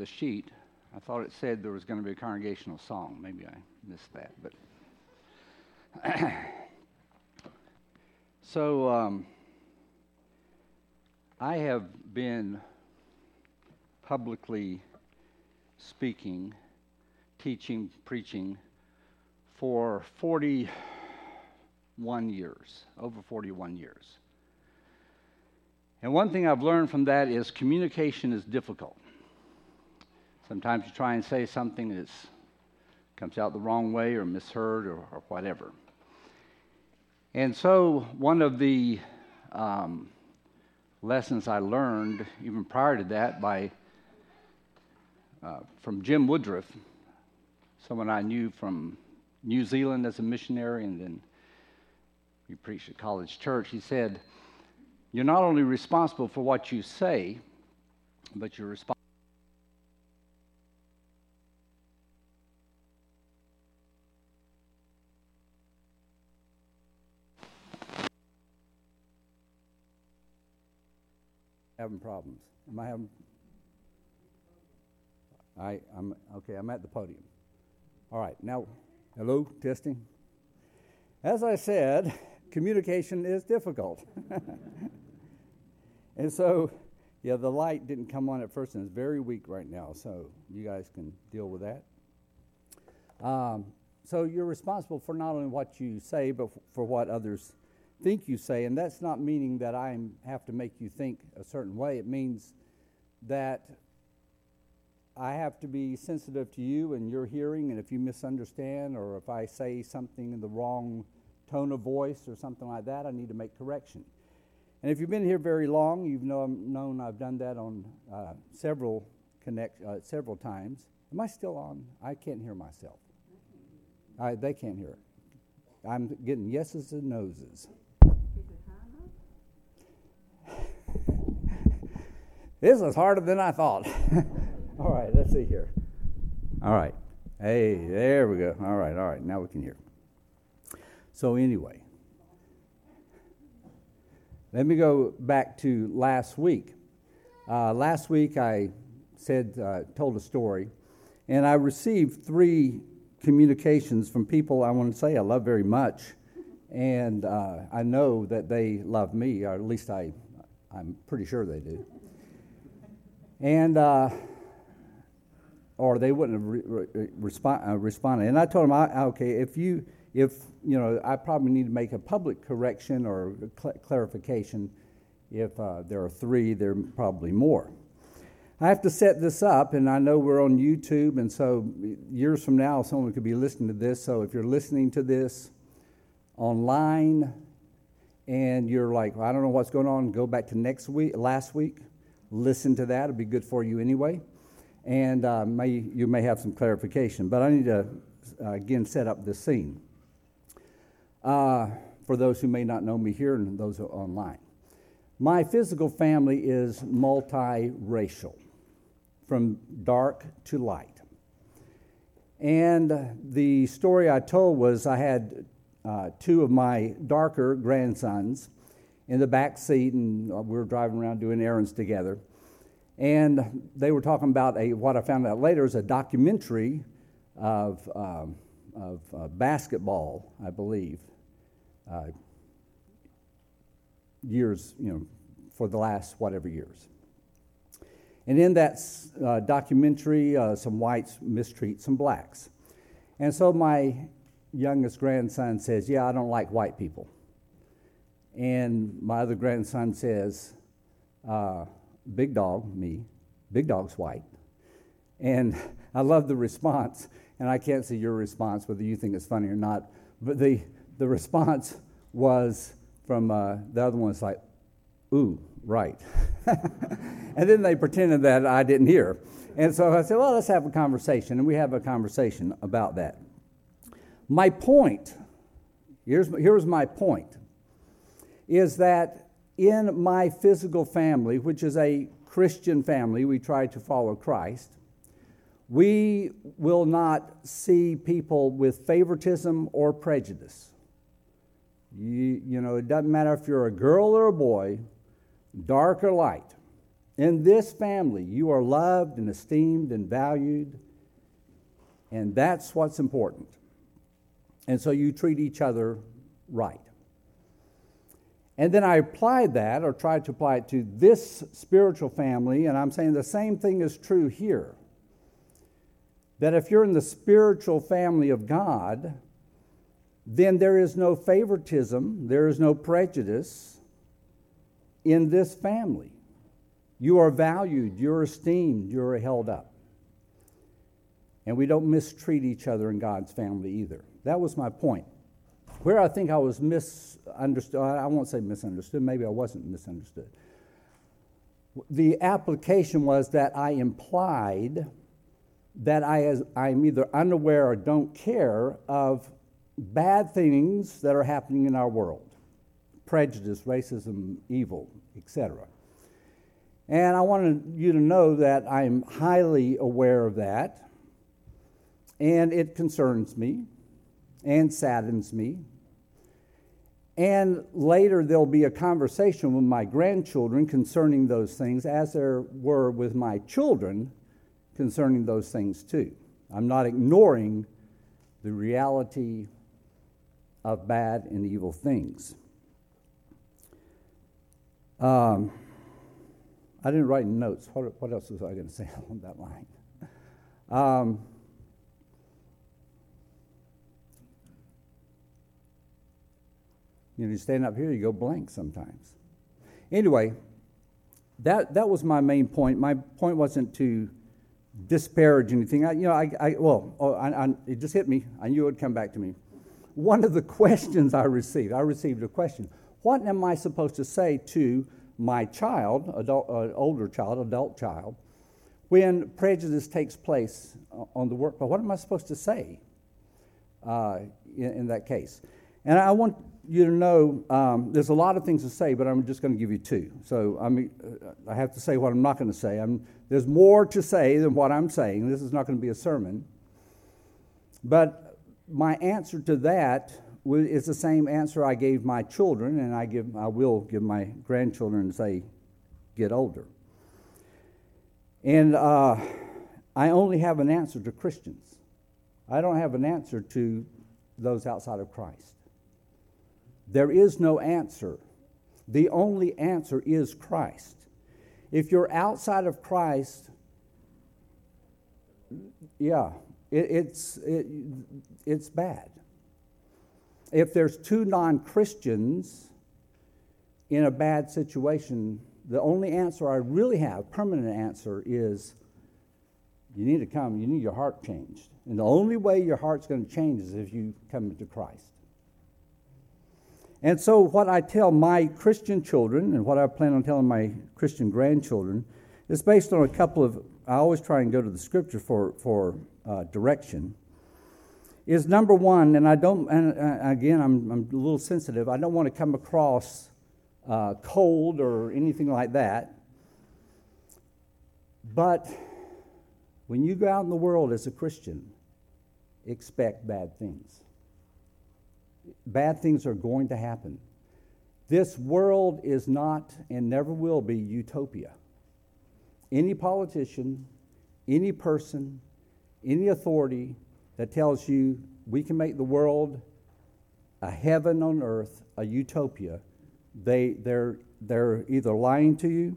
the sheet, I thought it said there was going to be a congregational song. Maybe I missed that, but so um, I have been publicly speaking, teaching, preaching for 41 years, over 41 years. And one thing I've learned from that is communication is difficult. Sometimes you try and say something that comes out the wrong way or misheard or, or whatever. And so, one of the um, lessons I learned, even prior to that, by uh, from Jim Woodruff, someone I knew from New Zealand as a missionary, and then he preached at College Church. He said, "You're not only responsible for what you say, but you're responsible." Having problems. Am I having? I, I'm okay. I'm at the podium. All right. Now, hello, testing. As I said, communication is difficult, and so yeah, the light didn't come on at first, and it's very weak right now. So you guys can deal with that. Um, so you're responsible for not only what you say, but for what others think you say, and that's not meaning that I have to make you think a certain way. It means that I have to be sensitive to you and your hearing, and if you misunderstand or if I say something in the wrong tone of voice or something like that, I need to make correction. And if you've been here very long, you've know, known I've done that on uh, several connect uh, several times. Am I still on? I can't hear myself. I, they can't hear it. I'm getting yeses and noses. This is harder than I thought. all right, let's see here. All right. Hey, there we go. All right, all right. Now we can hear. So, anyway, let me go back to last week. Uh, last week, I said, uh, told a story, and I received three communications from people I want to say I love very much, and uh, I know that they love me, or at least I, I'm pretty sure they do and uh, or they wouldn't have re- re- respond, uh, responded. And I told them, I, okay, if you, if you know, I probably need to make a public correction or cl- clarification. If uh, there are three, there are probably more. I have to set this up, and I know we're on YouTube, and so years from now, someone could be listening to this. So if you're listening to this online, and you're like, well, I don't know what's going on, go back to next week, last week listen to that. It'll be good for you anyway. And uh, may, you may have some clarification. But I need to, uh, again, set up this scene uh, for those who may not know me here and those online. My physical family is multiracial, from dark to light. And the story I told was I had uh, two of my darker grandsons in the back seat, and uh, we were driving around doing errands together. And they were talking about a what I found out later is a documentary of um, of uh, basketball, I believe, uh, years you know for the last whatever years. And in that uh, documentary, uh, some whites mistreat some blacks. And so my youngest grandson says, Yeah, I don't like white people. And my other grandson says, uh, Big dog, me, big dog's white. And I love the response, and I can't see your response, whether you think it's funny or not, but the, the response was from uh, the other one was like, ooh, right. and then they pretended that I didn't hear. And so I said, well, let's have a conversation. And we have a conversation about that. My point, here's, here's my point is that in my physical family, which is a Christian family, we try to follow Christ, we will not see people with favoritism or prejudice. You, you know, it doesn't matter if you're a girl or a boy, dark or light. In this family, you are loved and esteemed and valued, and that's what's important. And so you treat each other right. And then I applied that or tried to apply it to this spiritual family, and I'm saying the same thing is true here. That if you're in the spiritual family of God, then there is no favoritism, there is no prejudice in this family. You are valued, you're esteemed, you're held up. And we don't mistreat each other in God's family either. That was my point. Where I think I was misunderstood, I won't say misunderstood, maybe I wasn't misunderstood. The application was that I implied that I, I'm either unaware or don't care of bad things that are happening in our world prejudice, racism, evil, etc. And I wanted you to know that I'm highly aware of that, and it concerns me and saddens me. And later there'll be a conversation with my grandchildren concerning those things, as there were with my children concerning those things too. I'm not ignoring the reality of bad and evil things. Um, I didn't write notes. What, what else was I going to say along that line? Um, you know, you stand up here, you go blank sometimes. Anyway, that, that was my main point. My point wasn't to disparage anything. I, you know, I, I well, oh, I, I, it just hit me. I knew it would come back to me one of the questions I received, I received a question What am I supposed to say to my child, adult, uh, older child, adult child, when prejudice takes place on the workplace? What am I supposed to say uh, in, in, that case? And I want you know um, there's a lot of things to say, but I'm just going to give you two. So I mean, I have to say what I'm not going to say. I'm, there's more to say than what I'm saying. This is not going to be a sermon. But my answer to that is the same answer I gave my children, and I, give, I will give my grandchildren as they get older. And uh, I only have an answer to Christians. I don't have an answer to those outside of Christ. There is no answer. The only answer is Christ. If you're outside of Christ, yeah, it, it's, it, it's bad. If there's two non Christians in a bad situation, the only answer I really have, permanent answer, is you need to come, you need your heart changed. And the only way your heart's going to change is if you come into Christ. And so, what I tell my Christian children and what I plan on telling my Christian grandchildren is based on a couple of. I always try and go to the scripture for, for uh, direction is number one, and I don't, and uh, again, I'm, I'm a little sensitive. I don't want to come across uh, cold or anything like that. But when you go out in the world as a Christian, expect bad things. Bad things are going to happen. This world is not and never will be utopia. Any politician, any person, any authority that tells you we can make the world a heaven on earth, a utopia, they, they're, they're either lying to you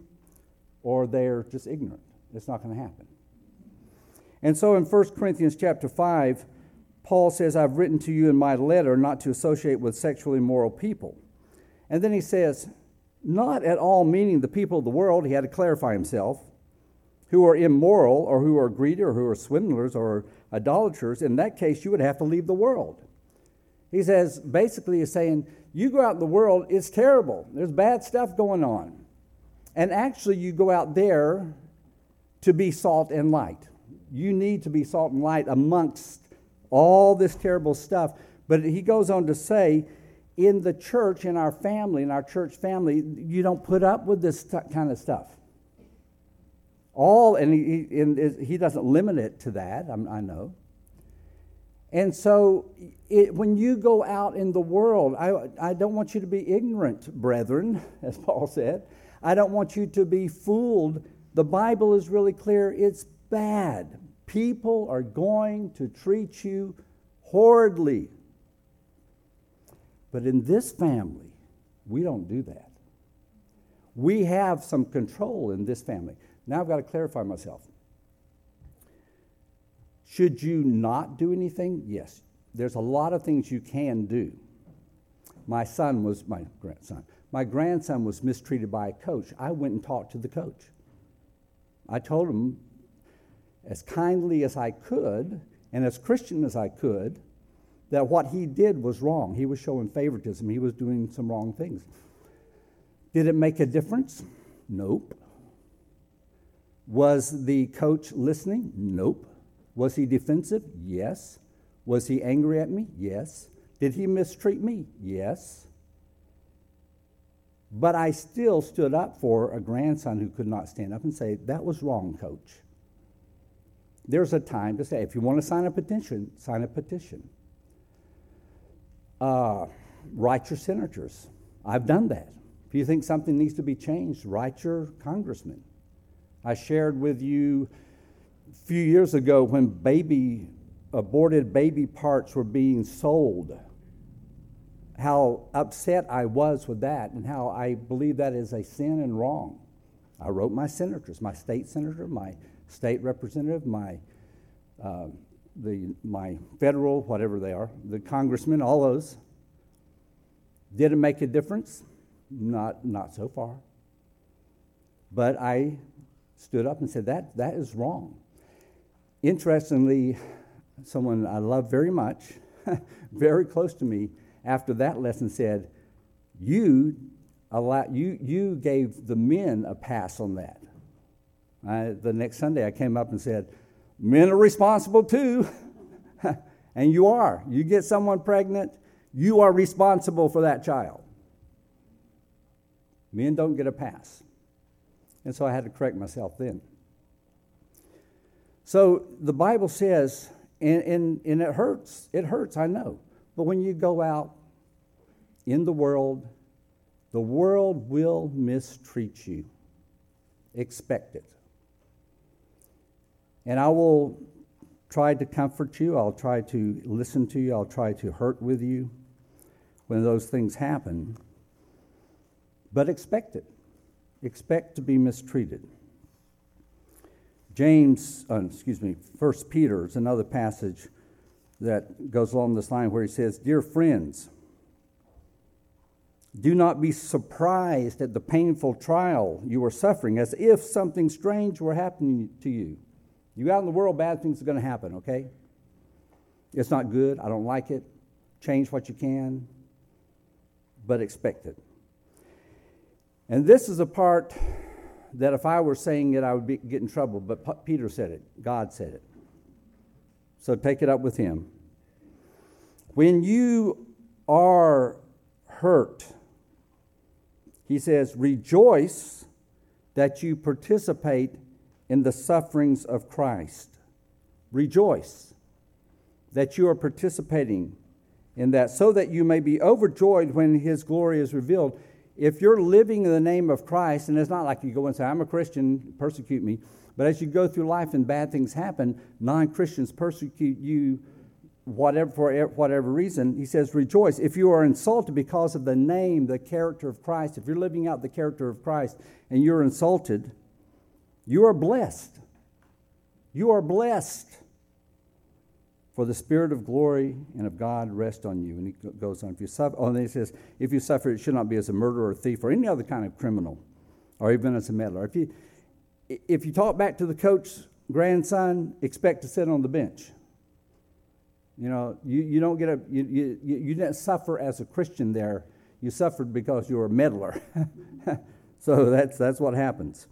or they're just ignorant. It's not going to happen. And so in 1 Corinthians chapter 5, Paul says, I've written to you in my letter not to associate with sexually immoral people. And then he says, not at all meaning the people of the world, he had to clarify himself, who are immoral or who are greedy or who are swindlers or idolaters, in that case, you would have to leave the world. He says, basically, he's saying, you go out in the world, it's terrible. There's bad stuff going on. And actually, you go out there to be salt and light. You need to be salt and light amongst all this terrible stuff. But he goes on to say, in the church, in our family, in our church family, you don't put up with this kind of stuff. All, and he, and he doesn't limit it to that, I know. And so it, when you go out in the world, I, I don't want you to be ignorant, brethren, as Paul said. I don't want you to be fooled. The Bible is really clear. It's bad. People are going to treat you horridly. But in this family, we don't do that. We have some control in this family. Now I've got to clarify myself. Should you not do anything? Yes. There's a lot of things you can do. My son was, my grandson, my grandson was mistreated by a coach. I went and talked to the coach. I told him as kindly as I could and as Christian as I could that what he did was wrong. He was showing favoritism, he was doing some wrong things. Did it make a difference? Nope. Was the coach listening? Nope. Was he defensive? Yes. Was he angry at me? Yes. Did he mistreat me? Yes. But I still stood up for a grandson who could not stand up and say, That was wrong, coach. There's a time to say, if you want to sign a petition, sign a petition. Uh, write your senators. I've done that. If you think something needs to be changed, write your congressman. I shared with you a few years ago when baby aborted baby parts were being sold how upset I was with that and how I believe that is a sin and wrong. I wrote my senators, my state senator, my state representative, my, uh, the, my federal, whatever they are, the congressmen, all those. Did it make a difference? Not, not so far. But I stood up and said, that, that is wrong. Interestingly, someone I love very much, very close to me, after that lesson said, You, allow, you, you gave the men a pass on that. I, the next Sunday, I came up and said, Men are responsible too. and you are. You get someone pregnant, you are responsible for that child. Men don't get a pass. And so I had to correct myself then. So the Bible says, and, and, and it hurts. It hurts, I know. But when you go out in the world, the world will mistreat you. Expect it. And I will try to comfort you. I'll try to listen to you. I'll try to hurt with you when those things happen. But expect it. Expect to be mistreated. James, uh, excuse me, First Peter is another passage that goes along this line where he says, Dear friends, do not be surprised at the painful trial you are suffering as if something strange were happening to you. You out in the world, bad things are going to happen, okay? It's not good. I don't like it. Change what you can, but expect it. And this is a part that if I were saying it, I would be, get in trouble, but Peter said it. God said it. So take it up with him. When you are hurt, he says, Rejoice that you participate in the sufferings of Christ. Rejoice that you are participating in that, so that you may be overjoyed when his glory is revealed. If you're living in the name of Christ, and it's not like you go and say, I'm a Christian, persecute me, but as you go through life and bad things happen, non Christians persecute you whatever, for whatever reason, he says, rejoice. If you are insulted because of the name, the character of Christ, if you're living out the character of Christ and you're insulted, you are blessed. You are blessed. For the spirit of glory and of God rest on you. And he goes on. If you suffer, oh, and then he says, if you suffer, it should not be as a murderer or thief or any other kind of criminal, or even as a meddler. If you, if you talk back to the coach's grandson, expect to sit on the bench. You know, you, you don't get a, you, you, you didn't suffer as a Christian there. You suffered because you were a meddler. so that's, that's what happens.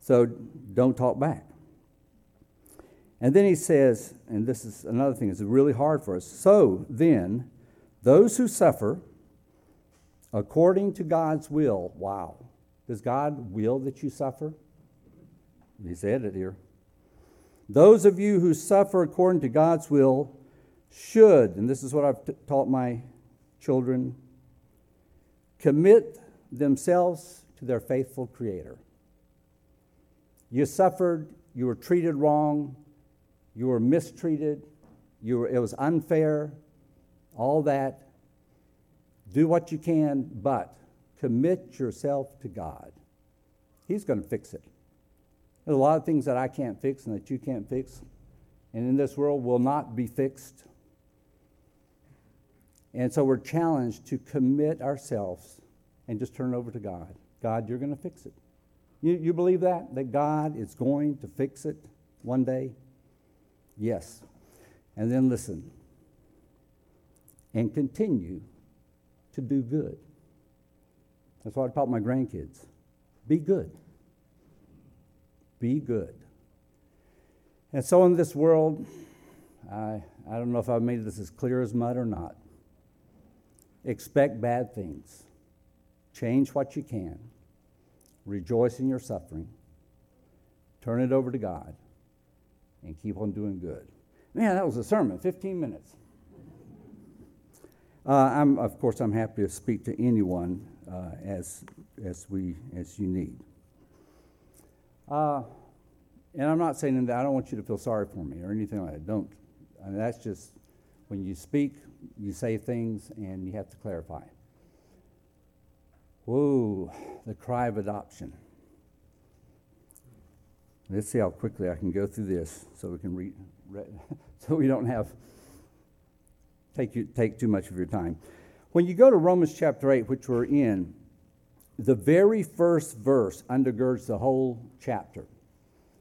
So don't talk back. And then he says, and this is another thing that's really hard for us. So then, those who suffer according to God's will, wow. Does God will that you suffer? He said it here. Those of you who suffer according to God's will should, and this is what I've t- taught my children, commit themselves to their faithful Creator. You suffered, you were treated wrong, you were mistreated, you were, it was unfair, all that. Do what you can, but commit yourself to God. He's going to fix it. There's a lot of things that I can't fix and that you can't fix, and in this world will not be fixed. And so we're challenged to commit ourselves and just turn over to God. God, you're going to fix it. You, you believe that? That God is going to fix it one day? Yes. And then listen and continue to do good. That's what I taught my grandkids. Be good. Be good. And so in this world, I, I don't know if I've made this as clear as mud or not. Expect bad things. Change what you can. Rejoice in your suffering. Turn it over to God and keep on doing good. Man, that was a sermon, 15 minutes. Uh, I'm, of course, I'm happy to speak to anyone uh, as, as, we, as you need. Uh, and I'm not saying that I don't want you to feel sorry for me or anything like that. Don't. I mean, that's just when you speak, you say things and you have to clarify. Whoa, the cry of adoption. Let's see how quickly I can go through this so we can read, re- so we don't have take you take too much of your time. When you go to Romans chapter 8, which we're in, the very first verse undergirds the whole chapter.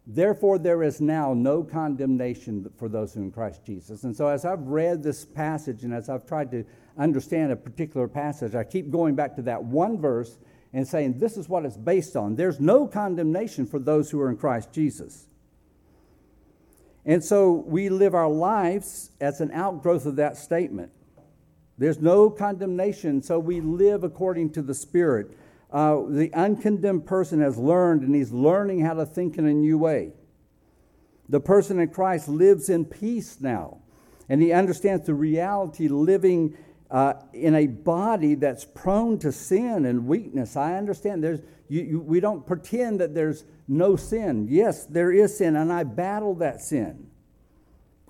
Therefore, there is now no condemnation for those who in Christ Jesus. And so, as I've read this passage and as I've tried to understand a particular passage, I keep going back to that one verse and saying, This is what it's based on. There's no condemnation for those who are in Christ Jesus. And so, we live our lives as an outgrowth of that statement. There's no condemnation, so we live according to the Spirit. Uh, the uncondemned person has learned and he's learning how to think in a new way. The person in Christ lives in peace now, and he understands the reality living uh, in a body that's prone to sin and weakness. I understand there's, you, you, we don't pretend that there's no sin. Yes, there is sin, and I battle that sin.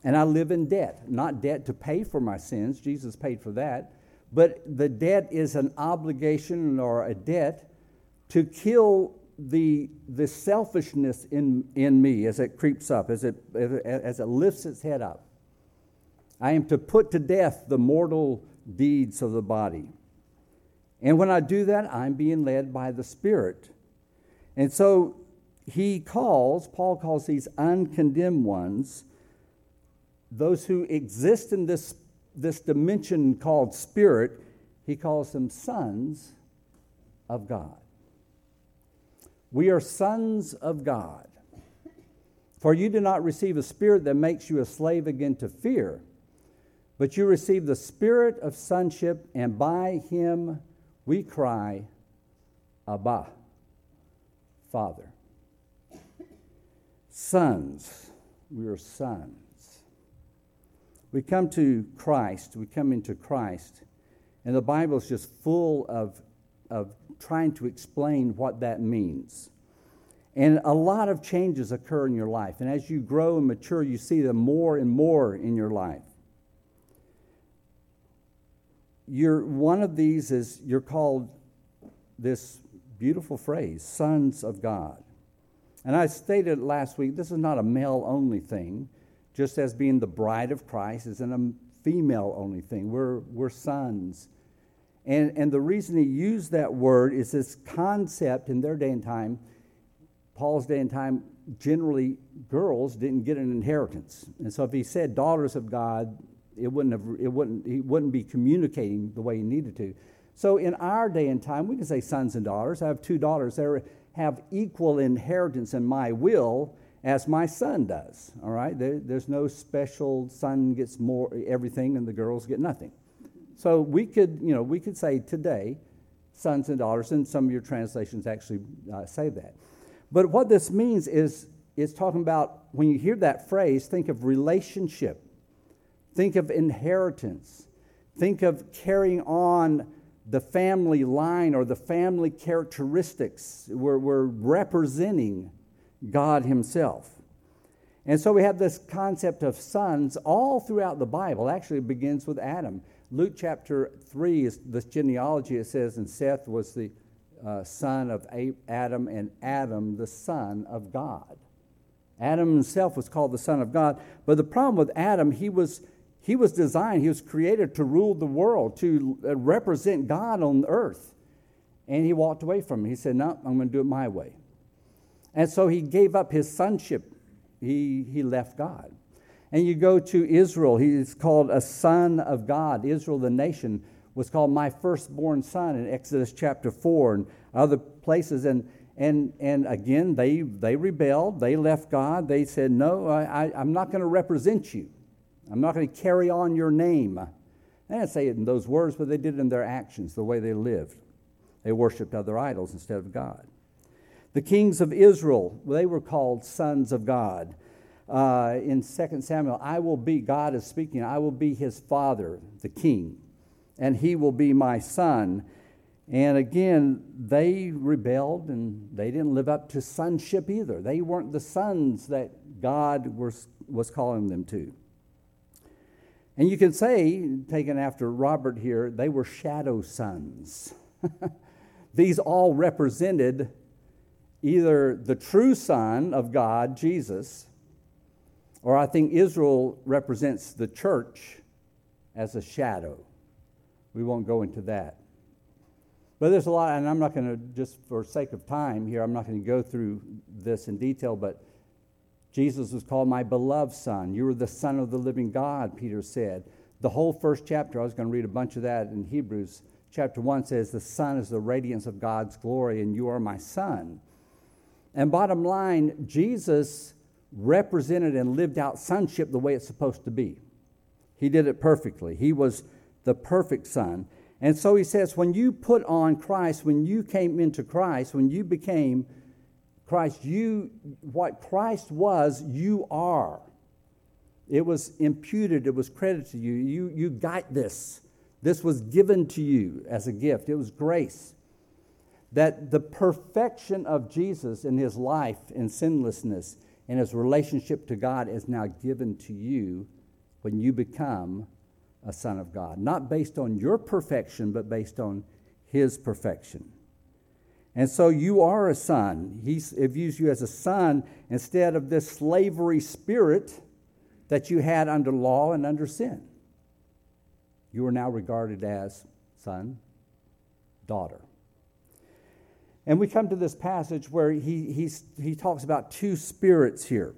And I live in debt, not debt to pay for my sins. Jesus paid for that. But the debt is an obligation or a debt to kill the, the selfishness in, in me as it creeps up, as it, as it lifts its head up. I am to put to death the mortal deeds of the body. And when I do that, I'm being led by the Spirit. And so he calls, Paul calls these uncondemned ones, those who exist in this this dimension called spirit, he calls them sons of God. We are sons of God. For you do not receive a spirit that makes you a slave again to fear, but you receive the spirit of sonship, and by him we cry, Abba, Father. Sons, we are sons we come to Christ, we come into Christ, and the Bible is just full of, of trying to explain what that means. And a lot of changes occur in your life. And as you grow and mature, you see them more and more in your life. You're, one of these is you're called this beautiful phrase, sons of God. And I stated last week, this is not a male only thing just as being the bride of Christ isn't a female only thing. We're, we're sons. And, and the reason he used that word is this concept in their day and time, Paul's day and time, generally girls didn't get an inheritance. And so if he said daughters of God, it wouldn't have, it wouldn't, he wouldn't be communicating the way he needed to. So in our day and time, we can say sons and daughters. I have two daughters. They have equal inheritance in my will as my son does. All right, there, there's no special son gets more everything and the girls get nothing. So we could, you know, we could say today, sons and daughters, and some of your translations actually uh, say that. But what this means is, is talking about when you hear that phrase, think of relationship, think of inheritance, think of carrying on the family line or the family characteristics. We're, we're representing God Himself. And so we have this concept of sons all throughout the Bible. Actually, it begins with Adam. Luke chapter 3 is this genealogy. It says, and Seth was the uh, son of Adam, and Adam the son of God. Adam himself was called the son of God. But the problem with Adam, he was, he was designed, he was created to rule the world, to uh, represent God on earth. And he walked away from it. He said, No, I'm going to do it my way. And so he gave up his sonship he, he left God. And you go to Israel, he's called a son of God. Israel, the nation, was called my firstborn son in Exodus chapter 4 and other places. And, and, and again, they, they rebelled. They left God. They said, No, I, I'm not going to represent you. I'm not going to carry on your name. They didn't say it in those words, but they did it in their actions, the way they lived. They worshiped other idols instead of God. The kings of Israel, they were called sons of God. Uh, in 2 Samuel, I will be, God is speaking, I will be his father, the king, and he will be my son. And again, they rebelled and they didn't live up to sonship either. They weren't the sons that God was, was calling them to. And you can say, taken after Robert here, they were shadow sons. These all represented either the true Son of God, Jesus, or I think Israel represents the church as a shadow. We won't go into that. But there's a lot, and I'm not going to, just for sake of time here, I'm not going to go through this in detail, but Jesus was called my beloved Son. You are the Son of the living God, Peter said. The whole first chapter, I was going to read a bunch of that in Hebrews. Chapter 1 says, The Son is the radiance of God's glory, and you are my Son. And bottom line, Jesus represented and lived out sonship the way it's supposed to be. He did it perfectly. He was the perfect son. And so he says, when you put on Christ, when you came into Christ, when you became Christ, you what Christ was, you are. It was imputed, it was credited to you. You you got this. This was given to you as a gift. It was grace that the perfection of Jesus in his life and sinlessness and his relationship to God is now given to you when you become a son of God. Not based on your perfection, but based on his perfection. And so you are a son. He views you as a son instead of this slavery spirit that you had under law and under sin. You are now regarded as son, daughter. And we come to this passage where he, he's, he talks about two spirits here.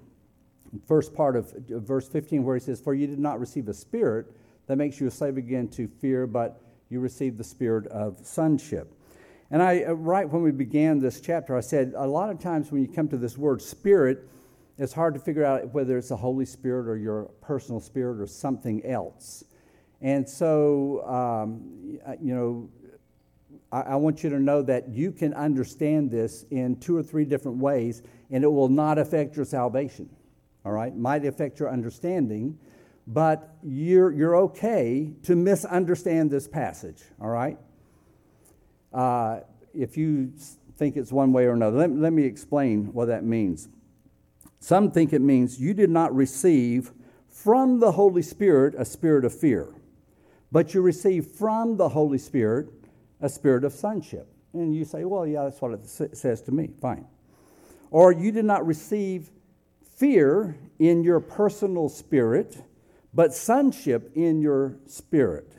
First part of verse 15, where he says, For you did not receive a spirit that makes you a slave again to fear, but you received the spirit of sonship. And I, uh, right when we began this chapter, I said a lot of times when you come to this word spirit, it's hard to figure out whether it's the Holy Spirit or your personal spirit or something else. And so, um, you know, I, I want you to know that you can understand this in two or three different ways, and it will not affect your salvation. All right? Might affect your understanding, but you're, you're okay to misunderstand this passage. All right? Uh, if you think it's one way or another, let, let me explain what that means. Some think it means you did not receive from the Holy Spirit a spirit of fear, but you received from the Holy Spirit a spirit of sonship. And you say, well, yeah, that's what it says to me. Fine. Or you did not receive fear in your personal spirit, but sonship in your spirit.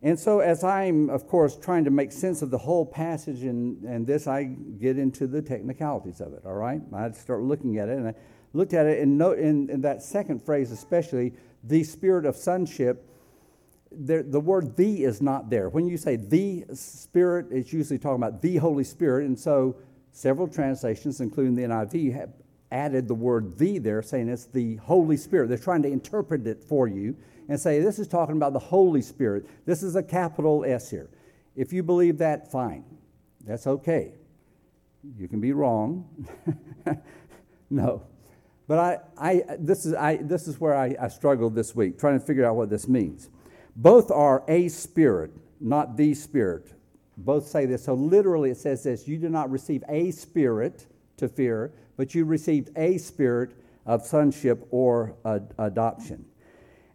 And so, as I'm, of course, trying to make sense of the whole passage and, and this, I get into the technicalities of it, all right? I start looking at it, and I looked at it, and note in, in that second phrase, especially, the spirit of sonship there, the word the is not there. When you say the Spirit, it's usually talking about the Holy Spirit. And so several translations, including the NIV, have added the word the there, saying it's the Holy Spirit. They're trying to interpret it for you and say this is talking about the Holy Spirit. This is a capital S here. If you believe that, fine. That's okay. You can be wrong. no. But I, I, this, is, I, this is where I, I struggled this week, trying to figure out what this means. Both are a spirit. not the Spirit. Both say this. So literally, it says this you do not receive a spirit to fear, but you received a spirit of sonship or adoption.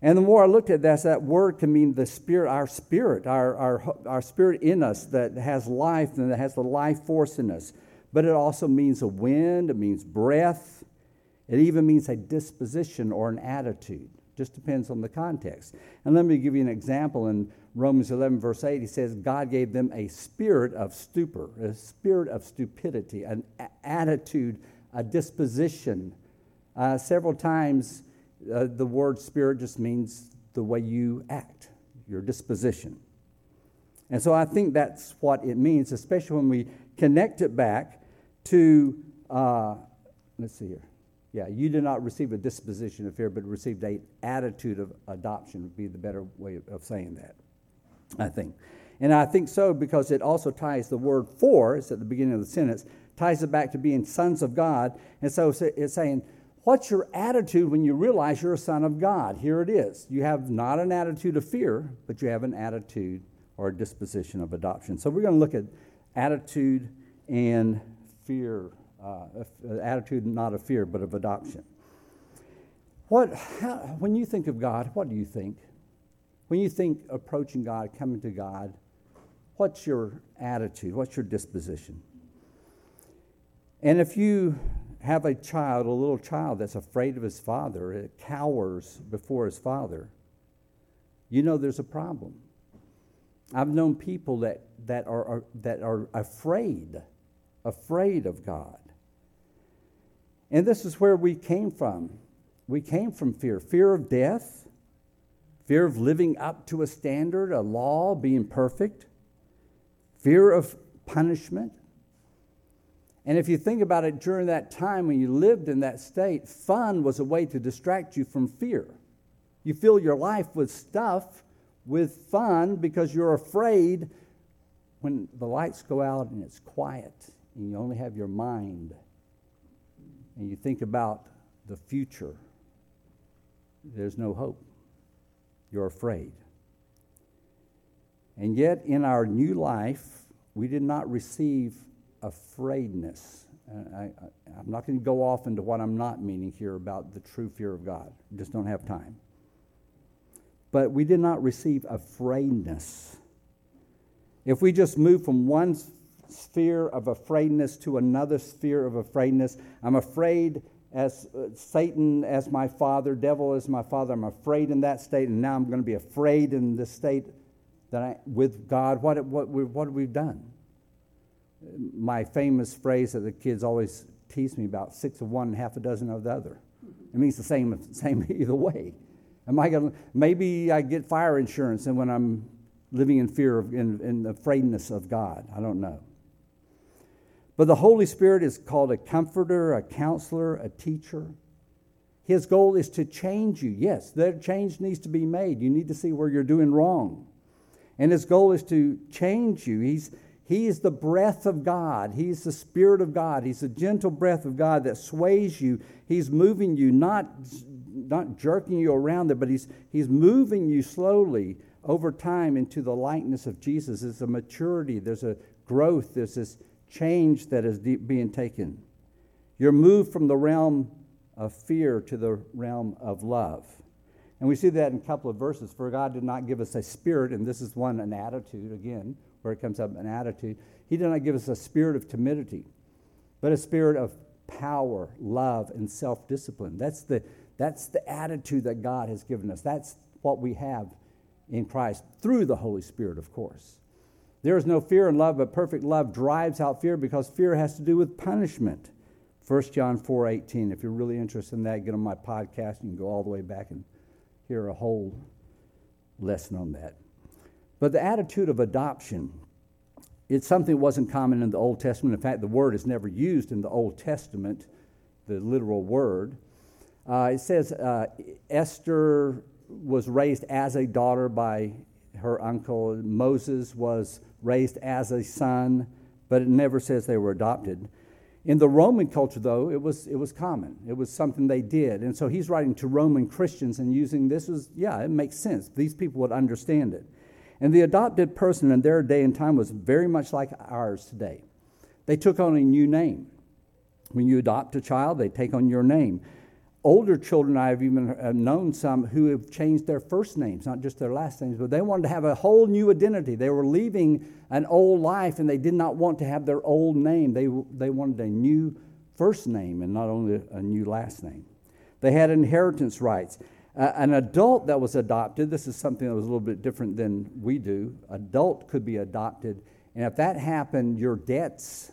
And the more I looked at that, that word can mean the spirit, our spirit, our, our, our spirit in us that has life and that has the life force in us. But it also means a wind, it means breath, it even means a disposition or an attitude. Just depends on the context. And let me give you an example. In Romans 11, verse 8, he says, God gave them a spirit of stupor, a spirit of stupidity, an attitude, a disposition. Uh, several times, uh, the word spirit just means the way you act, your disposition. And so I think that's what it means, especially when we connect it back to, uh, let's see here. Yeah, you did not receive a disposition of fear, but received an attitude of adoption, would be the better way of saying that, I think. And I think so because it also ties the word for, it's at the beginning of the sentence, ties it back to being sons of God. And so it's saying, What's your attitude when you realize you're a son of God? Here it is. You have not an attitude of fear, but you have an attitude or a disposition of adoption. So we're going to look at attitude and fear, uh, attitude not of fear, but of adoption. What, how, when you think of God, what do you think? When you think approaching God, coming to God, what's your attitude? What's your disposition? And if you have a child, a little child that's afraid of his father, it cowers before his father, you know there's a problem. I've known people that, that, are, are, that are afraid, afraid of God. And this is where we came from. We came from fear fear of death, fear of living up to a standard, a law, being perfect, fear of punishment, and if you think about it during that time when you lived in that state, fun was a way to distract you from fear. You fill your life with stuff, with fun, because you're afraid when the lights go out and it's quiet and you only have your mind and you think about the future. There's no hope. You're afraid. And yet, in our new life, we did not receive afraidness. I, am not going to go off into what I'm not meaning here about the true fear of God. I just don't have time. But we did not receive afraidness. If we just move from one sphere of afraidness to another sphere of afraidness, I'm afraid as uh, Satan as my father, devil as my father. I'm afraid in that state, and now I'm going to be afraid in the state that I, with God. What, what, what have we done? My famous phrase that the kids always tease me about six of one and half a dozen of the other. It means the same, same either way. Am I to, maybe I get fire insurance and when I'm living in fear of, in, in the afraidness of God. I don't know. But the Holy Spirit is called a comforter, a counselor, a teacher. His goal is to change you. Yes, that change needs to be made. You need to see where you're doing wrong. And his goal is to change you. He's, he is the breath of God. He's the Spirit of God. He's the gentle breath of God that sways you. He's moving you, not, not jerking you around there, but he's, he's moving you slowly over time into the likeness of Jesus. There's a maturity, there's a growth, there's this change that is being taken. You're moved from the realm of fear to the realm of love. And we see that in a couple of verses. For God did not give us a spirit, and this is one, an attitude again where it comes up an attitude. He did not give us a spirit of timidity, but a spirit of power, love, and self discipline. That's the, that's the attitude that God has given us. That's what we have in Christ through the Holy Spirit, of course. There is no fear in love, but perfect love drives out fear because fear has to do with punishment. 1 John 4 18. If you're really interested in that, get on my podcast. You can go all the way back and hear a whole lesson on that. But the attitude of adoption, it's something that wasn't common in the Old Testament. In fact, the word is never used in the Old Testament, the literal word. Uh, it says uh, Esther was raised as a daughter by her uncle. Moses was raised as a son, but it never says they were adopted. In the Roman culture, though, it was, it was common. It was something they did. And so he's writing to Roman Christians and using this as, yeah, it makes sense. These people would understand it. And the adopted person in their day and time was very much like ours today. They took on a new name. When you adopt a child, they take on your name. Older children, I've even uh, known some who have changed their first names, not just their last names, but they wanted to have a whole new identity. They were leaving an old life and they did not want to have their old name. They, they wanted a new first name and not only a new last name. They had inheritance rights. Uh, an adult that was adopted, this is something that was a little bit different than we do. Adult could be adopted, and if that happened, your debts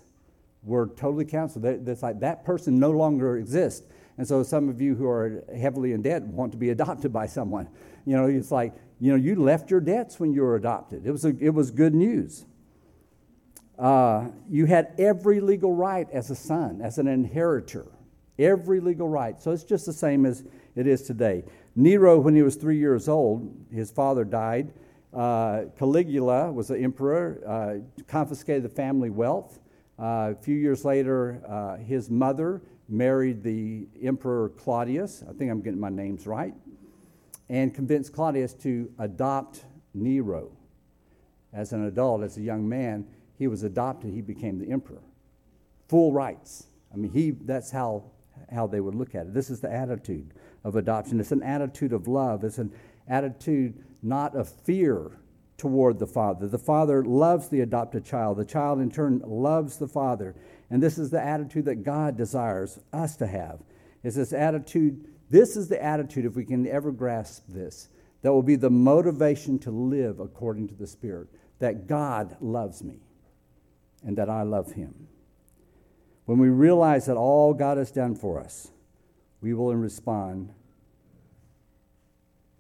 were totally canceled. That's like that person no longer exists. And so some of you who are heavily in debt want to be adopted by someone. You know, it's like, you know, you left your debts when you were adopted. It was, a, it was good news. Uh, you had every legal right as a son, as an inheritor. Every legal right. So it's just the same as it is today. Nero, when he was three years old, his father died. Uh, Caligula was the emperor, uh, confiscated the family wealth. Uh, a few years later, uh, his mother married the emperor Claudius. I think I'm getting my names right. And convinced Claudius to adopt Nero. As an adult, as a young man, he was adopted, he became the emperor. Full rights. I mean, he, that's how, how they would look at it. This is the attitude of adoption. It's an attitude of love, it's an attitude not of fear toward the father. The father loves the adopted child, the child in turn loves the father. And this is the attitude that God desires us to have. Is this attitude, this is the attitude, if we can ever grasp this, that will be the motivation to live according to the Spirit. That God loves me and that I love him. When we realize that all God has done for us, we will respond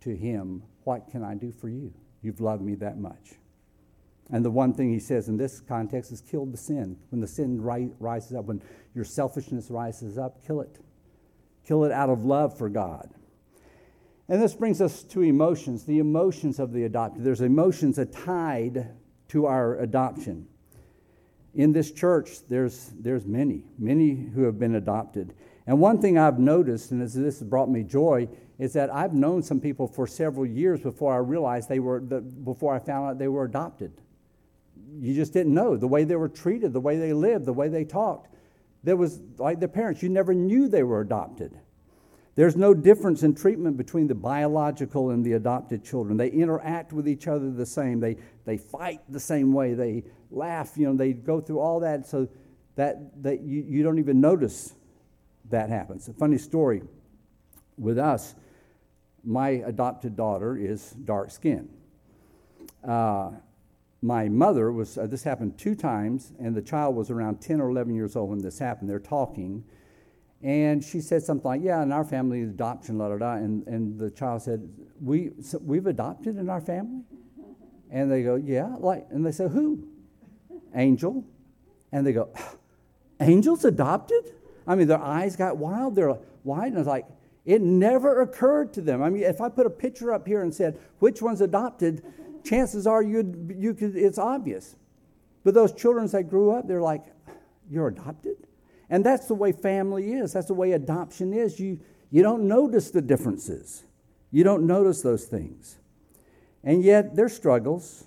to Him, What can I do for you? You've loved me that much. And the one thing he says in this context is kill the sin. When the sin ri- rises up, when your selfishness rises up, kill it. Kill it out of love for God. And this brings us to emotions, the emotions of the adopted. There's emotions tied to our adoption. In this church, there's, there's many, many who have been adopted. And one thing I've noticed, and this has brought me joy, is that I've known some people for several years before I realized they were, before I found out they were adopted. You just didn't know the way they were treated, the way they lived, the way they talked. There was, like their parents, you never knew they were adopted. There's no difference in treatment between the biological and the adopted children. They interact with each other the same. They, they fight the same way. They laugh. You know, they go through all that so that, that you, you don't even notice that happens. A funny story with us my adopted daughter is dark skinned. Uh, my mother was, uh, this happened two times, and the child was around 10 or 11 years old when this happened. They're talking, and she said something like, Yeah, in our family, adoption, la da da. And, and the child said, we, so We've adopted in our family? And they go, Yeah. Like, and they say, Who? Angel. And they go, Angels adopted? I mean, their eyes got wild. They're wide. And I was like, it never occurred to them. I mean, if I put a picture up here and said, which one's adopted, chances are you'd, you could, it's obvious. But those children, that grew up, they're like, you're adopted? And that's the way family is. That's the way adoption is. You, you don't notice the differences. You don't notice those things. And yet, their struggles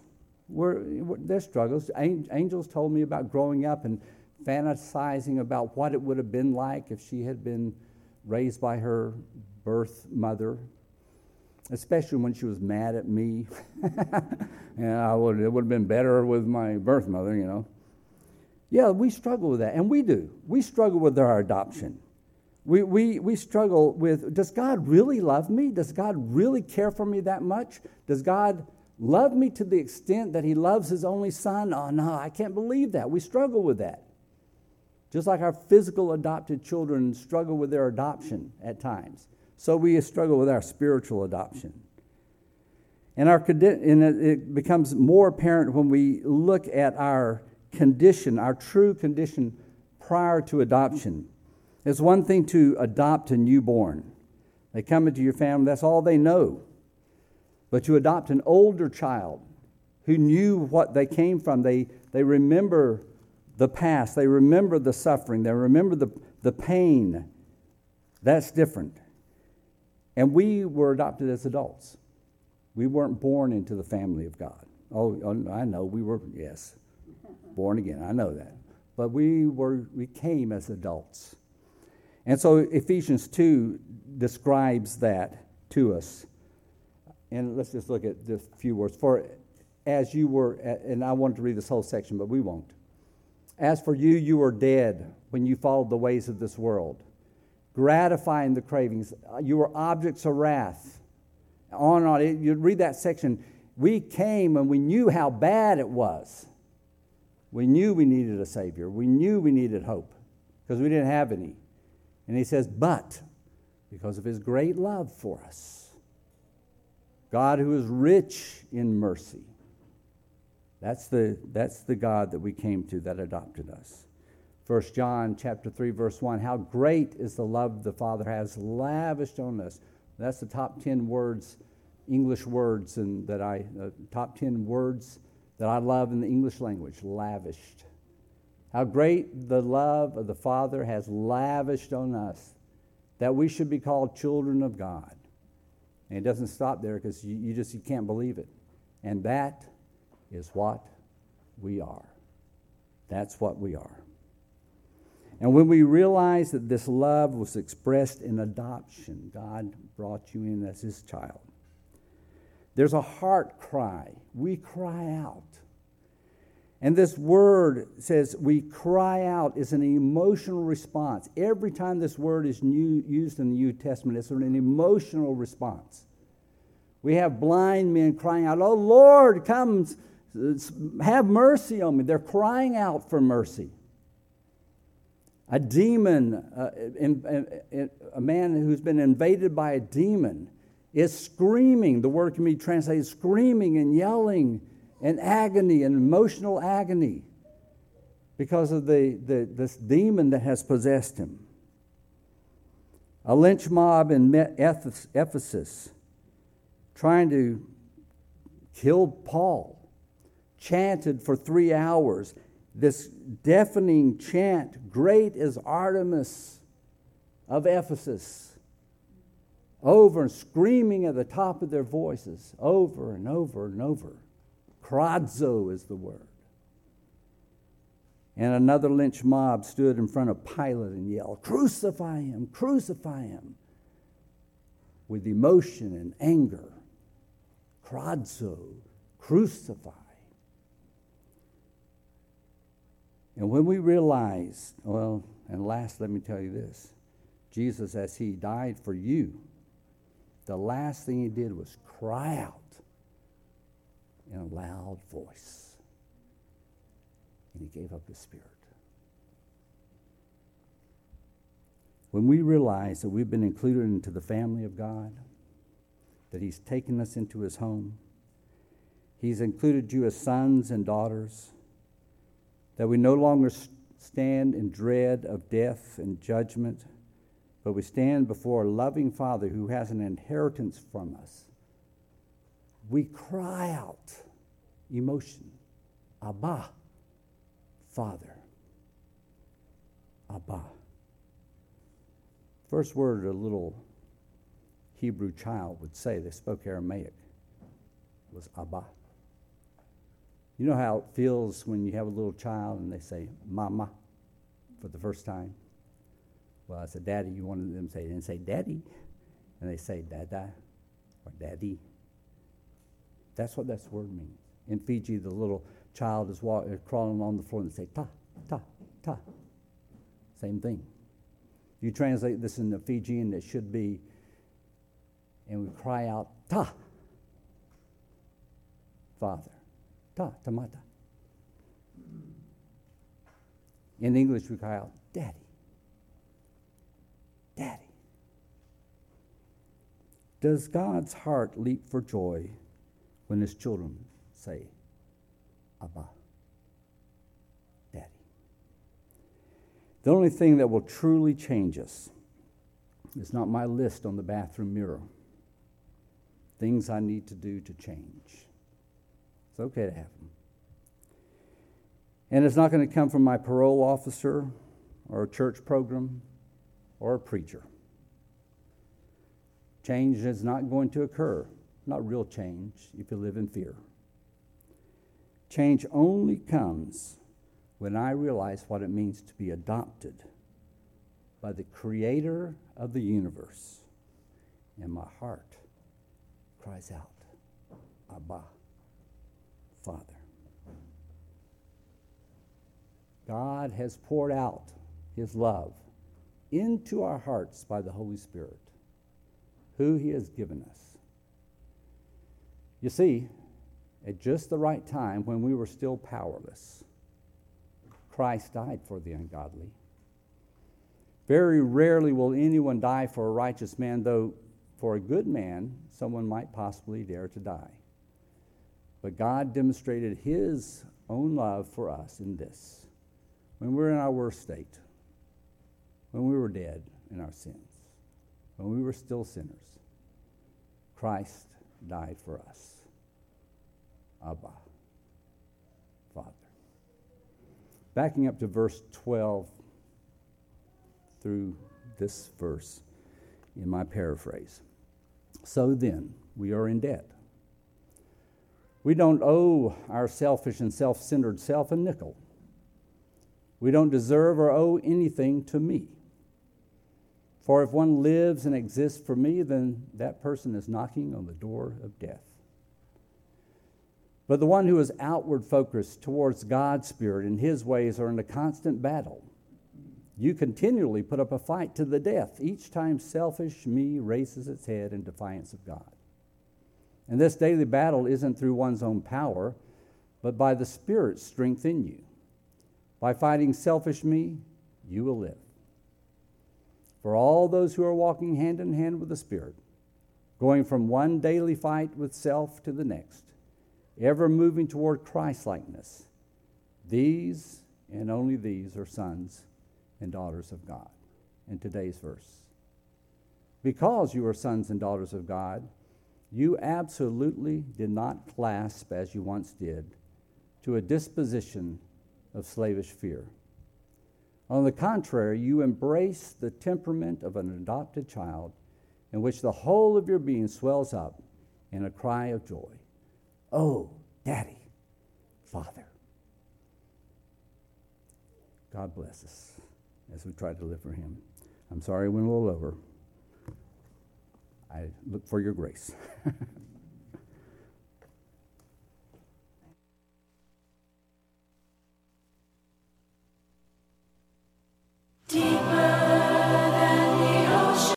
were, their struggles. Angels told me about growing up and fantasizing about what it would have been like if she had been raised by her birth mother, especially when she was mad at me. and I would, it would have been better with my birth mother, you know. Yeah, we struggle with that, and we do. We struggle with our adoption. We, we, we struggle with does God really love me? Does God really care for me that much? Does God love me to the extent that He loves His only Son? Oh, no, I can't believe that. We struggle with that. Just like our physical adopted children struggle with their adoption at times, so we struggle with our spiritual adoption. And, our, and it becomes more apparent when we look at our condition, our true condition prior to adoption. It's one thing to adopt a newborn. They come into your family, that's all they know. But you adopt an older child who knew what they came from. They, they remember the past, they remember the suffering, they remember the, the pain. That's different. And we were adopted as adults. We weren't born into the family of God. Oh, oh, I know. We were, yes, born again. I know that. But we, were, we came as adults. And so Ephesians 2 describes that to us. And let's just look at just a few words. For as you were, and I wanted to read this whole section, but we won't. As for you, you were dead when you followed the ways of this world, gratifying the cravings. You were objects of wrath. On and on. You read that section. We came and we knew how bad it was. We knew we needed a Savior. We knew we needed hope because we didn't have any. And he says, But because of his great love for us, God who is rich in mercy, that's the, that's the God that we came to that adopted us. 1 John chapter 3 verse 1 how great is the love the father has lavished on us. That's the top 10 words english words and that i uh, top 10 words that i love in the english language lavished. How great the love of the father has lavished on us that we should be called children of god. And it doesn't stop there because you, you just you can't believe it. And that is what we are. That's what we are. And when we realize that this love was expressed in adoption, God brought you in as his child. There's a heart cry. We cry out. And this word says we cry out is an emotional response. Every time this word is new, used in the New Testament, it's an emotional response. We have blind men crying out, Oh Lord, come have mercy on me. They're crying out for mercy. A demon, uh, a man who's been invaded by a demon, is screaming. The word can be translated screaming and yelling and agony and emotional agony because of the, the, this demon that has possessed him. A lynch mob in Ephesus trying to kill Paul chanted for three hours. This deafening chant, Great is Artemis of Ephesus, over and screaming at the top of their voices, over and over and over. Kradzo is the word. And another lynch mob stood in front of Pilate and yelled, Crucify him, crucify him, with emotion and anger. Kradzo, crucify. And when we realize, well, and last, let me tell you this Jesus, as he died for you, the last thing he did was cry out in a loud voice. And he gave up his spirit. When we realize that we've been included into the family of God, that he's taken us into his home, he's included you as sons and daughters that we no longer stand in dread of death and judgment, but we stand before a loving Father who has an inheritance from us. We cry out emotion, Abba, Father. Abba. First word a little Hebrew child would say, they spoke Aramaic, was Abba. You know how it feels when you have a little child and they say, Mama, for the first time? Well, I said, Daddy, you wanted them to say, didn't say Daddy. And they say Dada or Daddy. That's what that word means. In Fiji, the little child is walk, crawling on the floor and they say, Ta, ta, ta. Same thing. You translate this into Fijian, it should be, and we cry out, Ta, Father. Ta, tamata. In English, we call Daddy. Daddy. Does God's heart leap for joy when his children say, Abba, Daddy? The only thing that will truly change us is not my list on the bathroom mirror. Things I need to do to change. It's okay to have them. And it's not going to come from my parole officer or a church program or a preacher. Change is not going to occur, not real change, if you live in fear. Change only comes when I realize what it means to be adopted by the creator of the universe. And my heart cries out, Abba, Father. God has poured out his love into our hearts by the Holy Spirit, who he has given us. You see, at just the right time when we were still powerless, Christ died for the ungodly. Very rarely will anyone die for a righteous man, though for a good man, someone might possibly dare to die. But God demonstrated his own love for us in this when we were in our worst state, when we were dead in our sins, when we were still sinners, Christ died for us. Abba, Father. Backing up to verse 12 through this verse in my paraphrase. So then, we are in debt. We don't owe our selfish and self centered self a nickel. We don't deserve or owe anything to me. For if one lives and exists for me, then that person is knocking on the door of death. But the one who is outward focused towards God's Spirit and His ways are in a constant battle. You continually put up a fight to the death each time selfish me raises its head in defiance of God. And this daily battle isn't through one's own power, but by the Spirit's strength in you. By fighting selfish me, you will live. For all those who are walking hand in hand with the Spirit, going from one daily fight with self to the next, ever moving toward Christlikeness, these and only these are sons and daughters of God. In today's verse. Because you are sons and daughters of God, you absolutely did not clasp, as you once did, to a disposition of slavish fear. On the contrary, you embrace the temperament of an adopted child in which the whole of your being swells up in a cry of joy. Oh, Daddy, Father. God bless us as we try to live for Him. I'm sorry I went a little over. I look for your grace. Deeper.